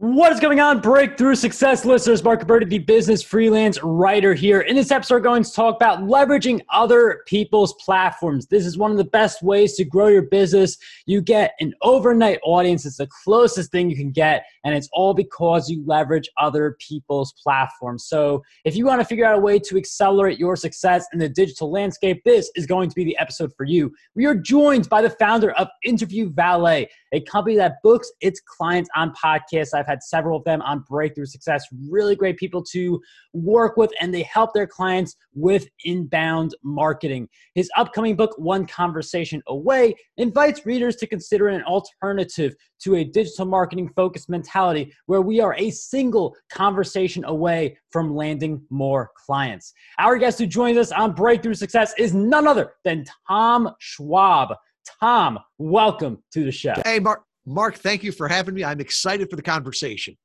What is going on, Breakthrough Success listeners? Mark Berti, the business freelance writer here. In this episode, we're going to talk about leveraging other people's platforms. This is one of the best ways to grow your business. You get an overnight audience, it's the closest thing you can get, and it's all because you leverage other people's platforms. So, if you want to figure out a way to accelerate your success in the digital landscape, this is going to be the episode for you. We are joined by the founder of Interview Valet, a company that books its clients on podcasts. I've had several of them on Breakthrough Success. Really great people to work with, and they help their clients with inbound marketing. His upcoming book, One Conversation Away, invites readers to consider an alternative to a digital marketing focused mentality where we are a single conversation away from landing more clients. Our guest who joins us on Breakthrough Success is none other than Tom Schwab. Tom, welcome to the show. Hey, Mark. Mark, thank you for having me. I'm excited for the conversation.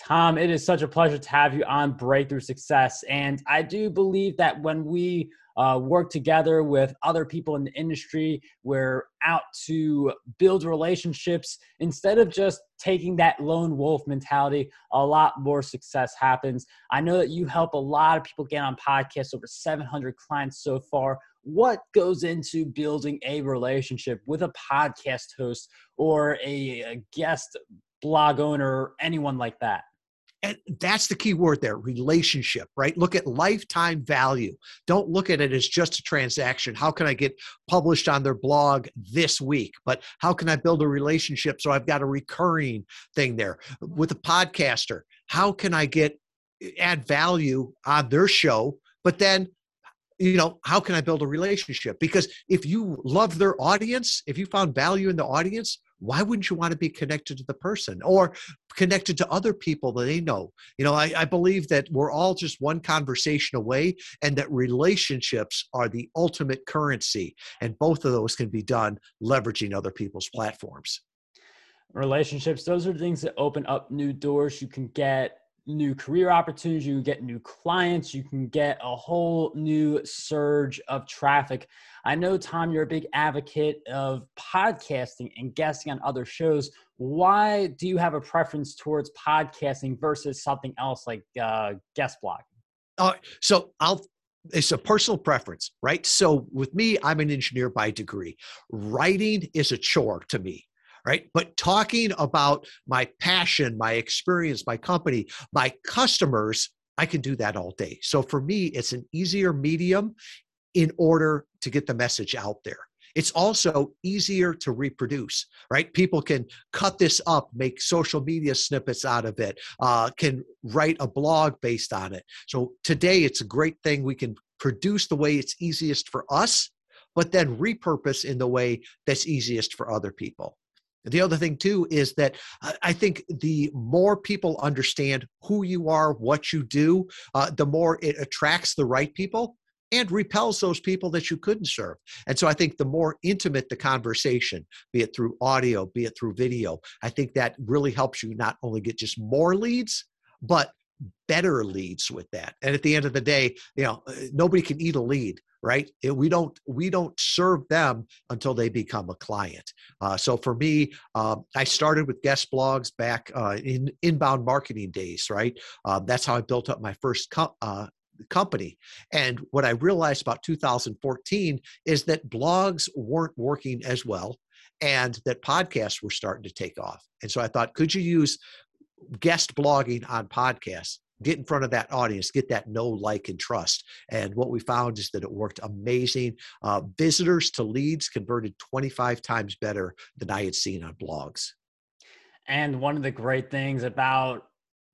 Tom, it is such a pleasure to have you on Breakthrough Success. And I do believe that when we uh, work together with other people in the industry, we're out to build relationships instead of just taking that lone wolf mentality. A lot more success happens. I know that you help a lot of people get on podcasts, over 700 clients so far what goes into building a relationship with a podcast host or a, a guest blog owner, anyone like that? And that's the key word there relationship, right? Look at lifetime value. Don't look at it as just a transaction. How can I get published on their blog this week? But how can I build a relationship so I've got a recurring thing there? With a podcaster, how can I get eh, add value on their show? But then you know how can i build a relationship? Because if you love their audience if you found value in the audience why wouldn't you want to be connected to the person or connected to other people that they know? You know I, I, believe that we're all just one conversation away and that relationships are the ultimate currency and both of those can be done leveraging other people's platforms. Relationships those are things that open up new doors you can get new career opportunities, you can get new clients, you can get a whole new surge of traffic. I know, Tom, you're a big advocate of podcasting and guesting on other shows. Why do you have a preference towards podcasting versus something else like uh, guest blogging? Uh, so I'll it's a personal preference, right? So with me, I'm an engineer by degree. Writing is a chore to me right? But talking about my passion, my experience, my company, my customers, I can do that all day. So for me, it's an easier medium in order to get the message out there. It's also easier to reproduce, right? People can cut this up, make social media snippets out of it, uh, can write a blog based on it. So today, it's a great thing. We can produce the way it's easiest for us, but then repurpose in the way that's easiest for other people. The other thing, too, is that I think the more people understand who you are, what you do, uh, the more it attracts the right people and repels those people that you couldn't serve. And so I think the more intimate the conversation, be it through audio, be it through video, I think that really helps you not only get just more leads, but better leads with that. And at the end of the day, you know, uh, nobody can eat a lead right? It, we don't we don't serve them until they become a client. Uh, so for me um, i started with guest blogs back uh, in inbound marketing days right? Um, that's how i built up my first uh, company. And what i realized about 2014 is that blogs weren't working as well and that podcasts were starting to take off. And so i thought could you use guest blogging on podcasts get in front of that audience, get that know, like, and trust. And what we found is that it worked amazing. Uh, visitors to leads converted 25 times better than I had seen on blogs. And one of the great things about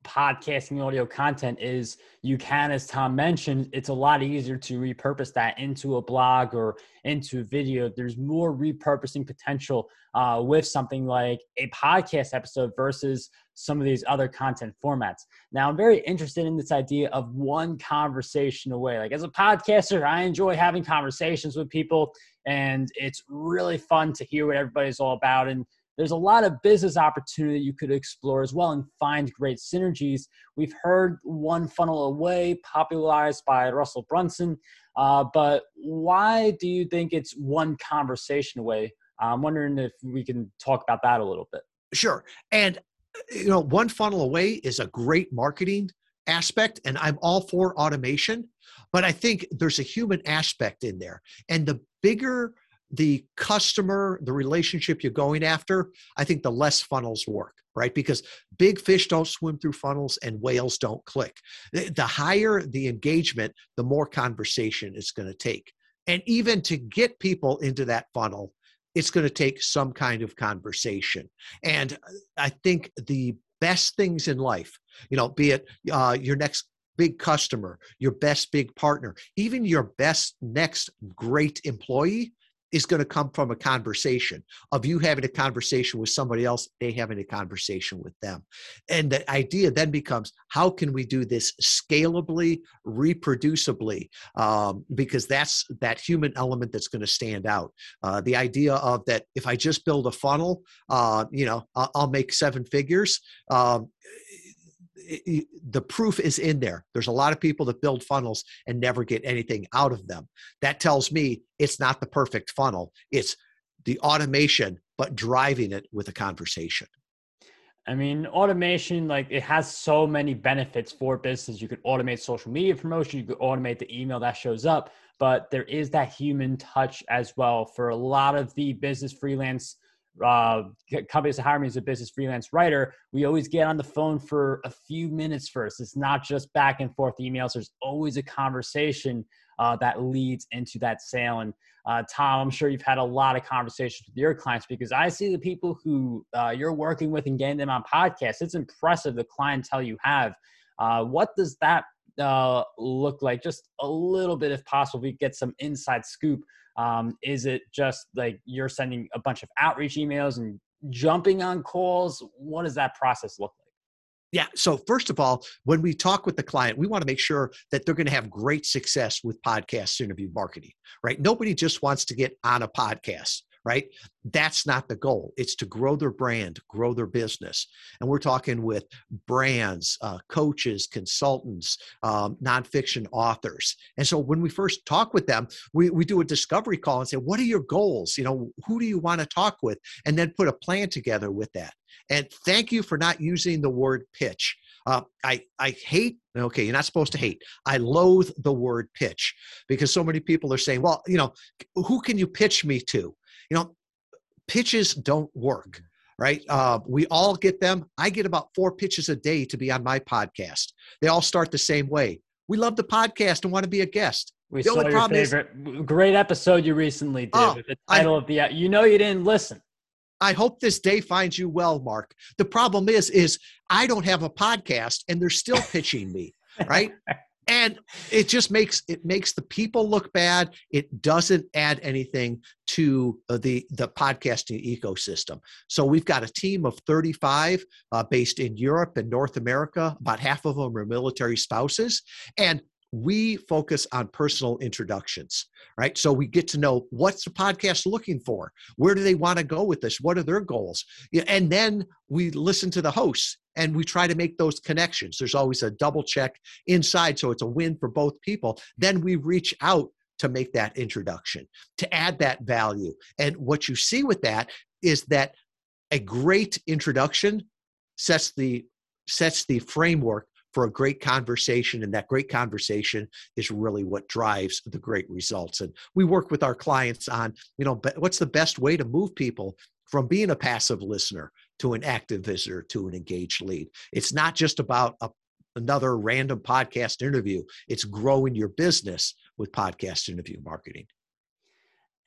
podcasting audio content is you can as tom mentioned it's a lot easier to repurpose that into a blog or into video. There's more repurposing potential uh, with something like a podcast episode versus some of these other content formats. Now i'm very interested in this idea of one conversation away. Like as a podcaster i enjoy having conversations with people and it's really fun to hear what everybody's all about and there's a lot of business opportunity you could explore as well and find great synergies. We've heard One Funnel Away popularized by Russell Brunson, uh, but why do you think it's one conversation away? I'm wondering if we can talk about that a little bit. Sure. And you know, one funnel away is a great marketing aspect, and I'm all for automation, but I think there's a human aspect in there. And the bigger the customer, the relationship you're going after, I think the less funnels work, right? Because big fish don't swim through funnels and whales don't click. The higher the engagement, the more conversation it's going to take. And even to get people into that funnel, it's going to take some kind of conversation. And I think the best things in life, you know, be it uh, your next big customer, your best big partner, even your best next great employee is going to come from a conversation of you having a conversation with somebody else, they having a conversation with them. And the idea then becomes how can we do this scalably, reproducibly? Um, because that's that human element that's going to stand out. Uh, the idea of that if I just build a funnel, uh, you know, I'll, make seven figures. Um, the proof is in there. There's a lot of people that build funnels and never get anything out of them. That tells me it's not the perfect funnel. It's the automation, but driving it with a conversation. I mean, automation, like it has so many benefits for business. You could automate social media promotion, you could automate the email that shows up, but there is that human touch as well for a lot of the business freelance uh, companies to hire me as a business freelance writer, we always get on the phone for a few minutes first. It's not just back and forth emails. There's always a conversation uh, that leads into that sale. And uh, Tom, I'm sure you've had a lot of conversations with your clients because I see the people who uh, you're working with and getting them on podcasts. It's impressive the clientele you have. Uh, what does that uh, look like? Just a little bit, if possible, we get some inside scoop um, is it just like you're sending a bunch of outreach emails and jumping on calls? What does that process look like? Yeah. So, first of all, when we talk with the client, we want to make sure that they're going to have great success with podcast interview marketing, right? Nobody just wants to get on a podcast right? That's not the goal. It's to grow their brand, grow their business. And we're talking with brands, uh, coaches, consultants, um, nonfiction authors. And so when we first talk with them, we, we do a discovery call and say, what are your goals? You know, who do you want to talk with? And then put a plan together with that. And thank you for not using the word pitch. Uh, I, I hate, okay, you're not supposed to hate. I loathe the word pitch because so many people are saying, well, you know, who can you pitch me to? You know, pitches don't work, right? Uh, we all get them. I get about four pitches a day to be on my podcast. They all start the same way. We love the podcast and want to be a guest. We the saw your favorite is, great episode you recently did oh, with the title I, of the. You know, you didn't listen. I hope this day finds you well, Mark. The problem is, is I don't have a podcast, and they're still pitching me, right? and it just makes it makes the people look bad. It doesn't add anything to uh, the the podcasting ecosystem. So we've got a team of 35 uh, based in europe and north america. About half of them are military spouses. And we focus on personal introductions, right? So we get to know what's the podcast looking for? Where do they want to go with this? What are their goals? And then we listen to the hosts and we try to make those connections. There's always a double check inside, so it's a win for both people. Then we reach out to make that introduction, to add that value. And what you see with that is that a great introduction sets the sets the framework for a great conversation and that great conversation is really what drives the great results. And we work with our clients on you know what's the best way to move people from being a passive listener to an active visitor to an engaged lead. It's not just about a, another random podcast interview. It's growing your business with podcast interview marketing.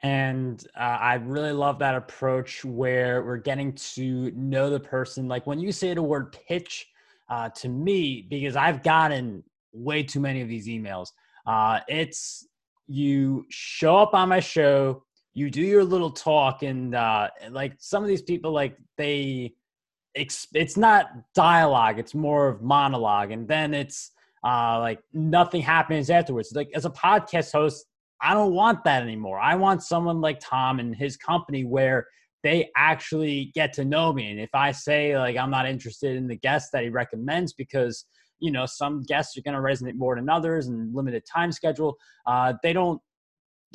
And uh, I really love that approach where we're getting to know the person. Like when you say the word pitch, uh, to me because I've gotten way too many of these emails. Uh, it's you show up on my show, you do your little talk, and uh, like some of these people, like they, it's not dialogue, it's more of monologue, and then it's uh, like nothing happens afterwards. Like as a podcast host, I don't want that anymore. I want someone like Tom and his company where they actually get to know me. And if I say like I'm not interested in the guest that he recommends because you know some guests are going to resonate more than others and limited time schedule, uh, they don't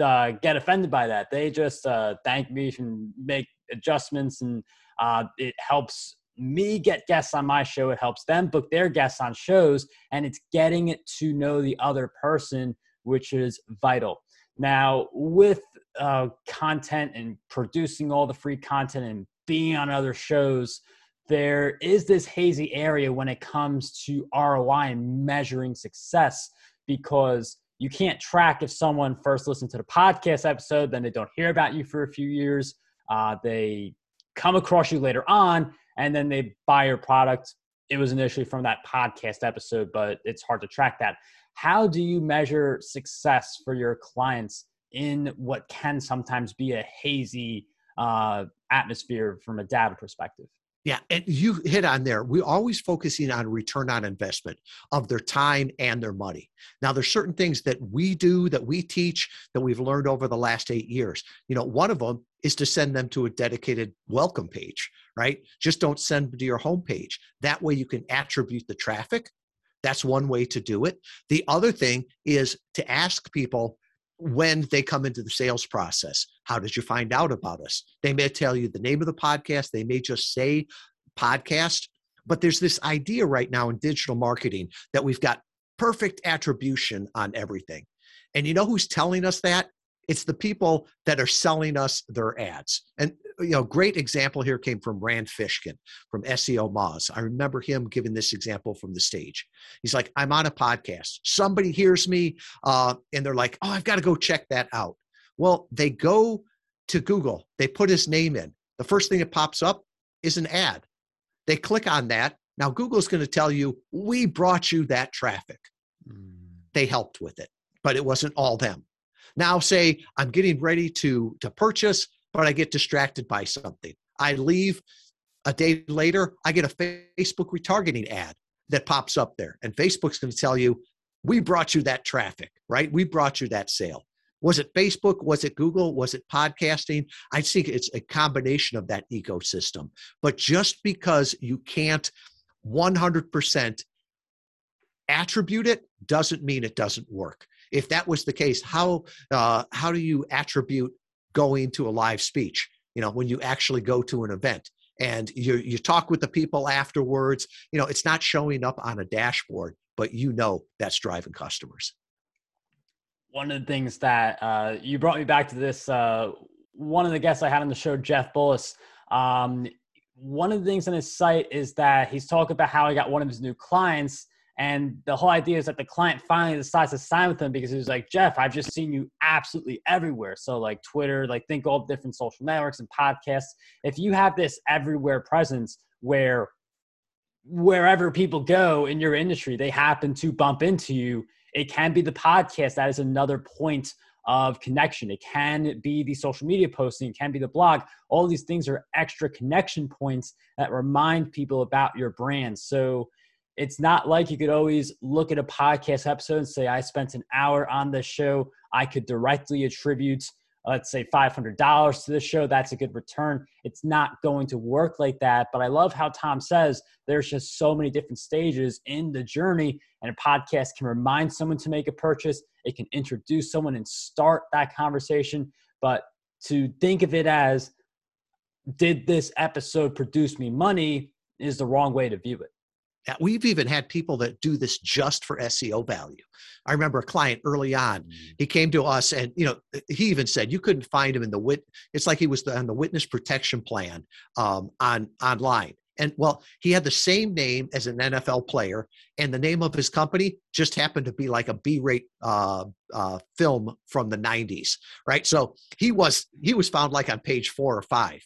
uh, get offended by that. They just uh, thank me and make adjustments, and uh, it helps me get guests on my show. It helps them book their guests on shows, and it's getting it to know the other person, which is vital. Now, with uh, content and producing all the free content and being on other shows, there is this hazy area when it comes to ROI and measuring success because you can't track if someone first listened to the podcast episode, then they don't hear about you for a few years. Uh, they come across you later on, and then they buy your product. It was initially from that podcast episode, but it's hard to track that. How do you measure success for your clients in what can sometimes be a hazy uh, atmosphere from a data perspective? Yeah, and you hit on there. We're always focusing on return on investment of their time and their money. Now, there's certain things that we do that we teach that we've learned over the last eight years. You know, one of them is to send them to a dedicated welcome page, right? Just don't send them to your homepage. That way you can attribute the traffic. That's one way to do it. The other thing is to ask people when they come into the sales process. How did you find out about us? They may tell you the name of the podcast, they may just say podcast, but there's this idea right now in digital marketing that we've got perfect attribution on everything. And you know who's telling us that? It's the people that are selling us their ads. And you know, great example here came from Rand Fishkin from SEO Moz. I remember him giving this example from the stage. He's like, I'm on a podcast. Somebody hears me uh, and they're like, oh, I've got to go check that out. Well, they go to Google, they put his name in. The first thing that pops up is an ad. They click on that. Now, Google's going to tell you, we brought you that traffic. Mm. They helped with it, but it wasn't all them. Now, say I'm getting ready to, to purchase, but I get distracted by something. I leave a day later, I get a Facebook retargeting ad that pops up there. And Facebook's going to tell you, we brought you that traffic, right? We brought you that sale. Was it Facebook? Was it Google? Was it podcasting? I think it's a combination of that ecosystem. But just because you can't 100% attribute it doesn't mean it doesn't work if that was the case, how uh, how do you attribute going to a live speech? You know, when you actually go to an event and you you talk with the people afterwards. You know, it's not showing up on a dashboard, but you know that's driving customers. One of the things that uh, you brought me back to this. Uh, one of the guests I had on the show, Jeff Bullas. Um, one of the things on his site is that he's talking about how he got one of his new clients and the whole idea is that the client finally decides to sign with him because he was like, Jeff, I've just seen you absolutely everywhere. So, like Twitter, like think all different social networks and podcasts. If you have this everywhere presence where wherever people go in your industry, they happen to bump into you, it can be the podcast. That is another point of connection. It can be the social media posting, it can be the blog. All these things are extra connection points that remind people about your brand. So, it's not like you could always look at a podcast episode and say, I spent an hour on this show. I could directly attribute, let's say, $500 to the show. That's a good return. It's not going to work like that. But I love how Tom says there's just so many different stages in the journey, and a podcast can remind someone to make a purchase. It can introduce someone and start that conversation. But to think of it as, did this episode produce me money is the wrong way to view it. We've even had people that do this just for SEO value. I remember a client early on. Mm. He came to us, and you know, he even said you couldn't find him in the wit. It's like he was on the witness protection plan um, on online. And well, he had the same name as an NFL player, and the name of his company just happened to be like a B-rate uh, uh, film from the '90s, right? So he was he was found like on page four or five.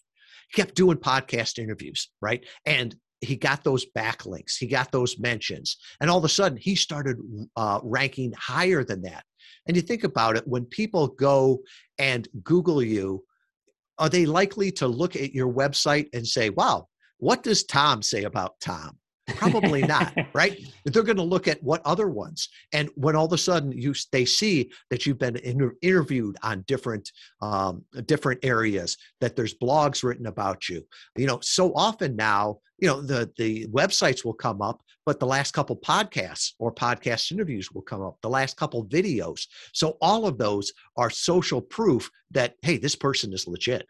He kept doing podcast interviews, right? And he got those backlinks, he got those mentions, and all of a sudden he started uh, ranking higher than that. And you think about it, when people go and Google you, are they likely to look at your website and say, wow, what does Tom say about Tom? Probably not, right? They're going to look at what other ones, and when all of a sudden you they see that you've been inter- interviewed on different um, different areas, that there's blogs written about you. You know, so often now, you know, the the websites will come up, but the last couple podcasts or podcast interviews will come up. The last couple videos. So all of those are social proof that hey, this person is legit.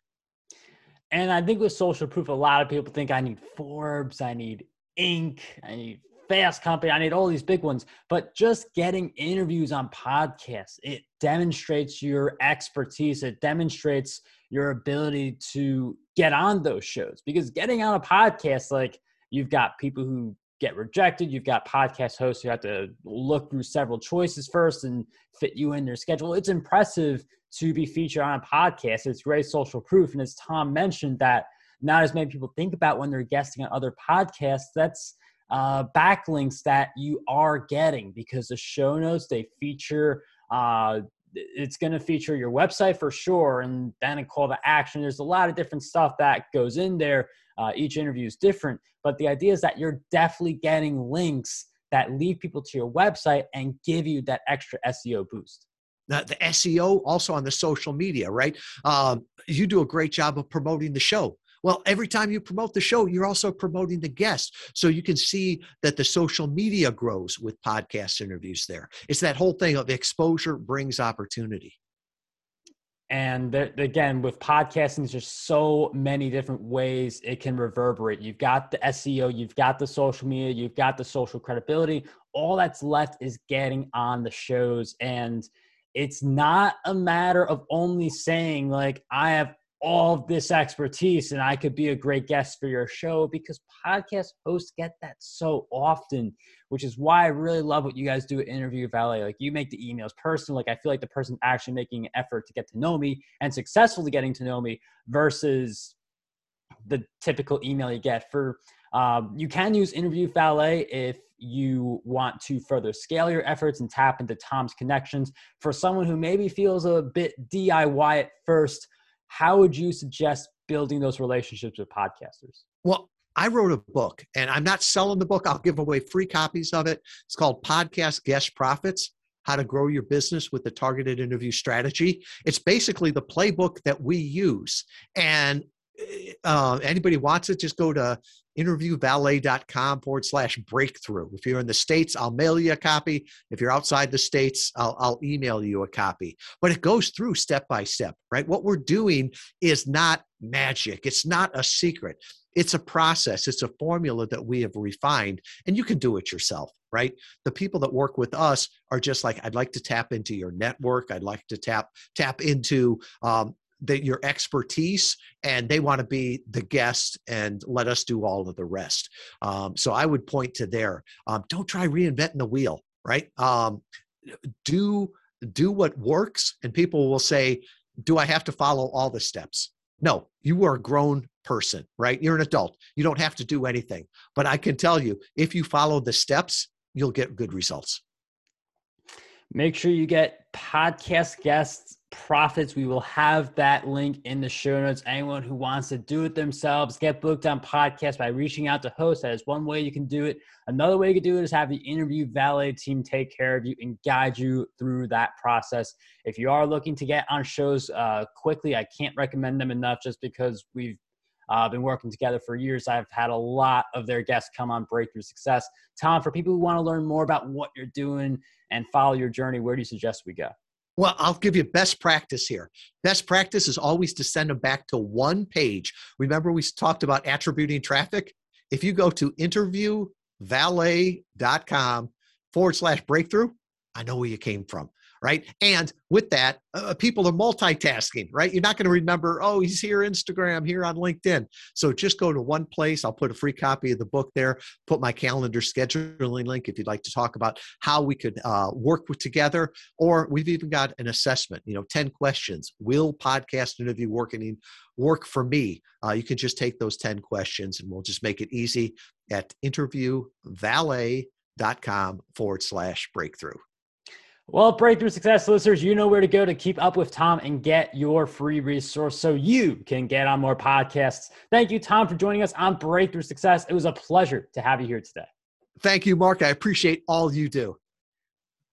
And I think with social proof, a lot of people think I need Forbes, I need Inc., I need Fast Company, I need all these big ones. But just getting interviews on podcasts, it demonstrates your expertise. It demonstrates your ability to get on those shows because getting on a podcast, like you've got people who get rejected. You've got podcast hosts who have to look through several choices first and fit you in their schedule. It's impressive to be featured on a podcast. It's great social proof. And as Tom mentioned, that not as many people think about when they're guesting on other podcasts. That's uh, backlinks that you are getting because the show notes they feature uh, it's going to feature your website for sure and then a call to action there's a lot of different stuff that goes in there uh, each interview is different but the idea is that you're definitely getting links that lead people to your website and give you that extra seo boost the, the SEO also on the social media, right? Um, you do a great job of promoting the show. Well, every time you promote the show, you're also promoting the guest. So you can see that the social media grows with podcast interviews there. It's that whole thing of exposure brings opportunity. And again, with podcasting, there's just so many different ways it can reverberate. You've got the SEO, you've got the social media, you've got the social credibility. All that's left is getting on the shows. And it's not a matter of only saying, like, I have all this expertise and I could be a great guest for your show because podcast hosts get that so often, which is why I really love what you guys do at Interview Valet. Like you make the emails personal. Like I feel like the person actually making an effort to get to know me and successfully getting to know me versus the typical email you get for um, you can use interview valet if you want to further scale your efforts and tap into tom's connections for someone who maybe feels a bit diy at first how would you suggest building those relationships with podcasters? Well, I wrote a book and I'm not selling the book. I'll give away free copies of it. It's called Podcast Guest Profits How to Grow Your Business with a Targeted Interview Strategy. It's basically the playbook that we use. And uh, anybody wants it, just go to interviewvalet.com forward slash breakthrough. If you're in the States, I'll mail you a copy. If you're outside the States, I'll, I'll email you a copy. But it goes through step by step, right? What we're doing is not magic, it's not a secret. It's a process, it's a formula that we have refined, and you can do it yourself, right? The people that work with us are just like, I'd like to tap into your network. I'd like to tap tap into um, the, your expertise and they want to be the guest and let us do all of the rest. Um, so i would point to there um, don't try reinventing the wheel right? Um, do do what works and people will say do i have to follow all the steps? No you are a grown person right? You're an adult. You don't have to do anything. But i can tell you if you follow the steps you'll get good results. Make sure you get podcast guests profits. We will have that link in the show notes. Anyone who wants to do it themselves, get booked on podcast by reaching out to host. That is one way you can do it. Another way you can do it is have the interview valet team take care of you and guide you through that process. If you are looking to get on shows uh, quickly, I can't recommend them enough just because we've uh, been working together for years. I've had a lot of their guests come on Breakthrough Success. Tom, for people who want to learn more about what you're doing and follow your journey, where do you suggest we go? Well, I'll give you best practice here. Best practice is always to send them back to one page. Remember, we talked about attributing traffic? If you go to interviewvalet.com forward slash breakthrough, I know where you came from right? And with that, uh, people are multitasking, right? You're not going to remember, oh, he's here Instagram, here on LinkedIn. So just go to one place. I'll put a free copy of the book there, put my calendar scheduling link if you'd like to talk about how we could uh, work with, together. Or we've even got an assessment, you know, 10 questions. Will podcast interview working work for me? Uh, you can just take those 10 questions and we'll just make it easy at interviewvalet.com forward slash breakthrough. Well, Breakthrough Success listeners, you know where to go to keep up with Tom and get your free resource so you can get on more podcasts. Thank you, Tom, for joining us on Breakthrough Success. It was a pleasure to have you here today. Thank you, Mark. I appreciate all you do.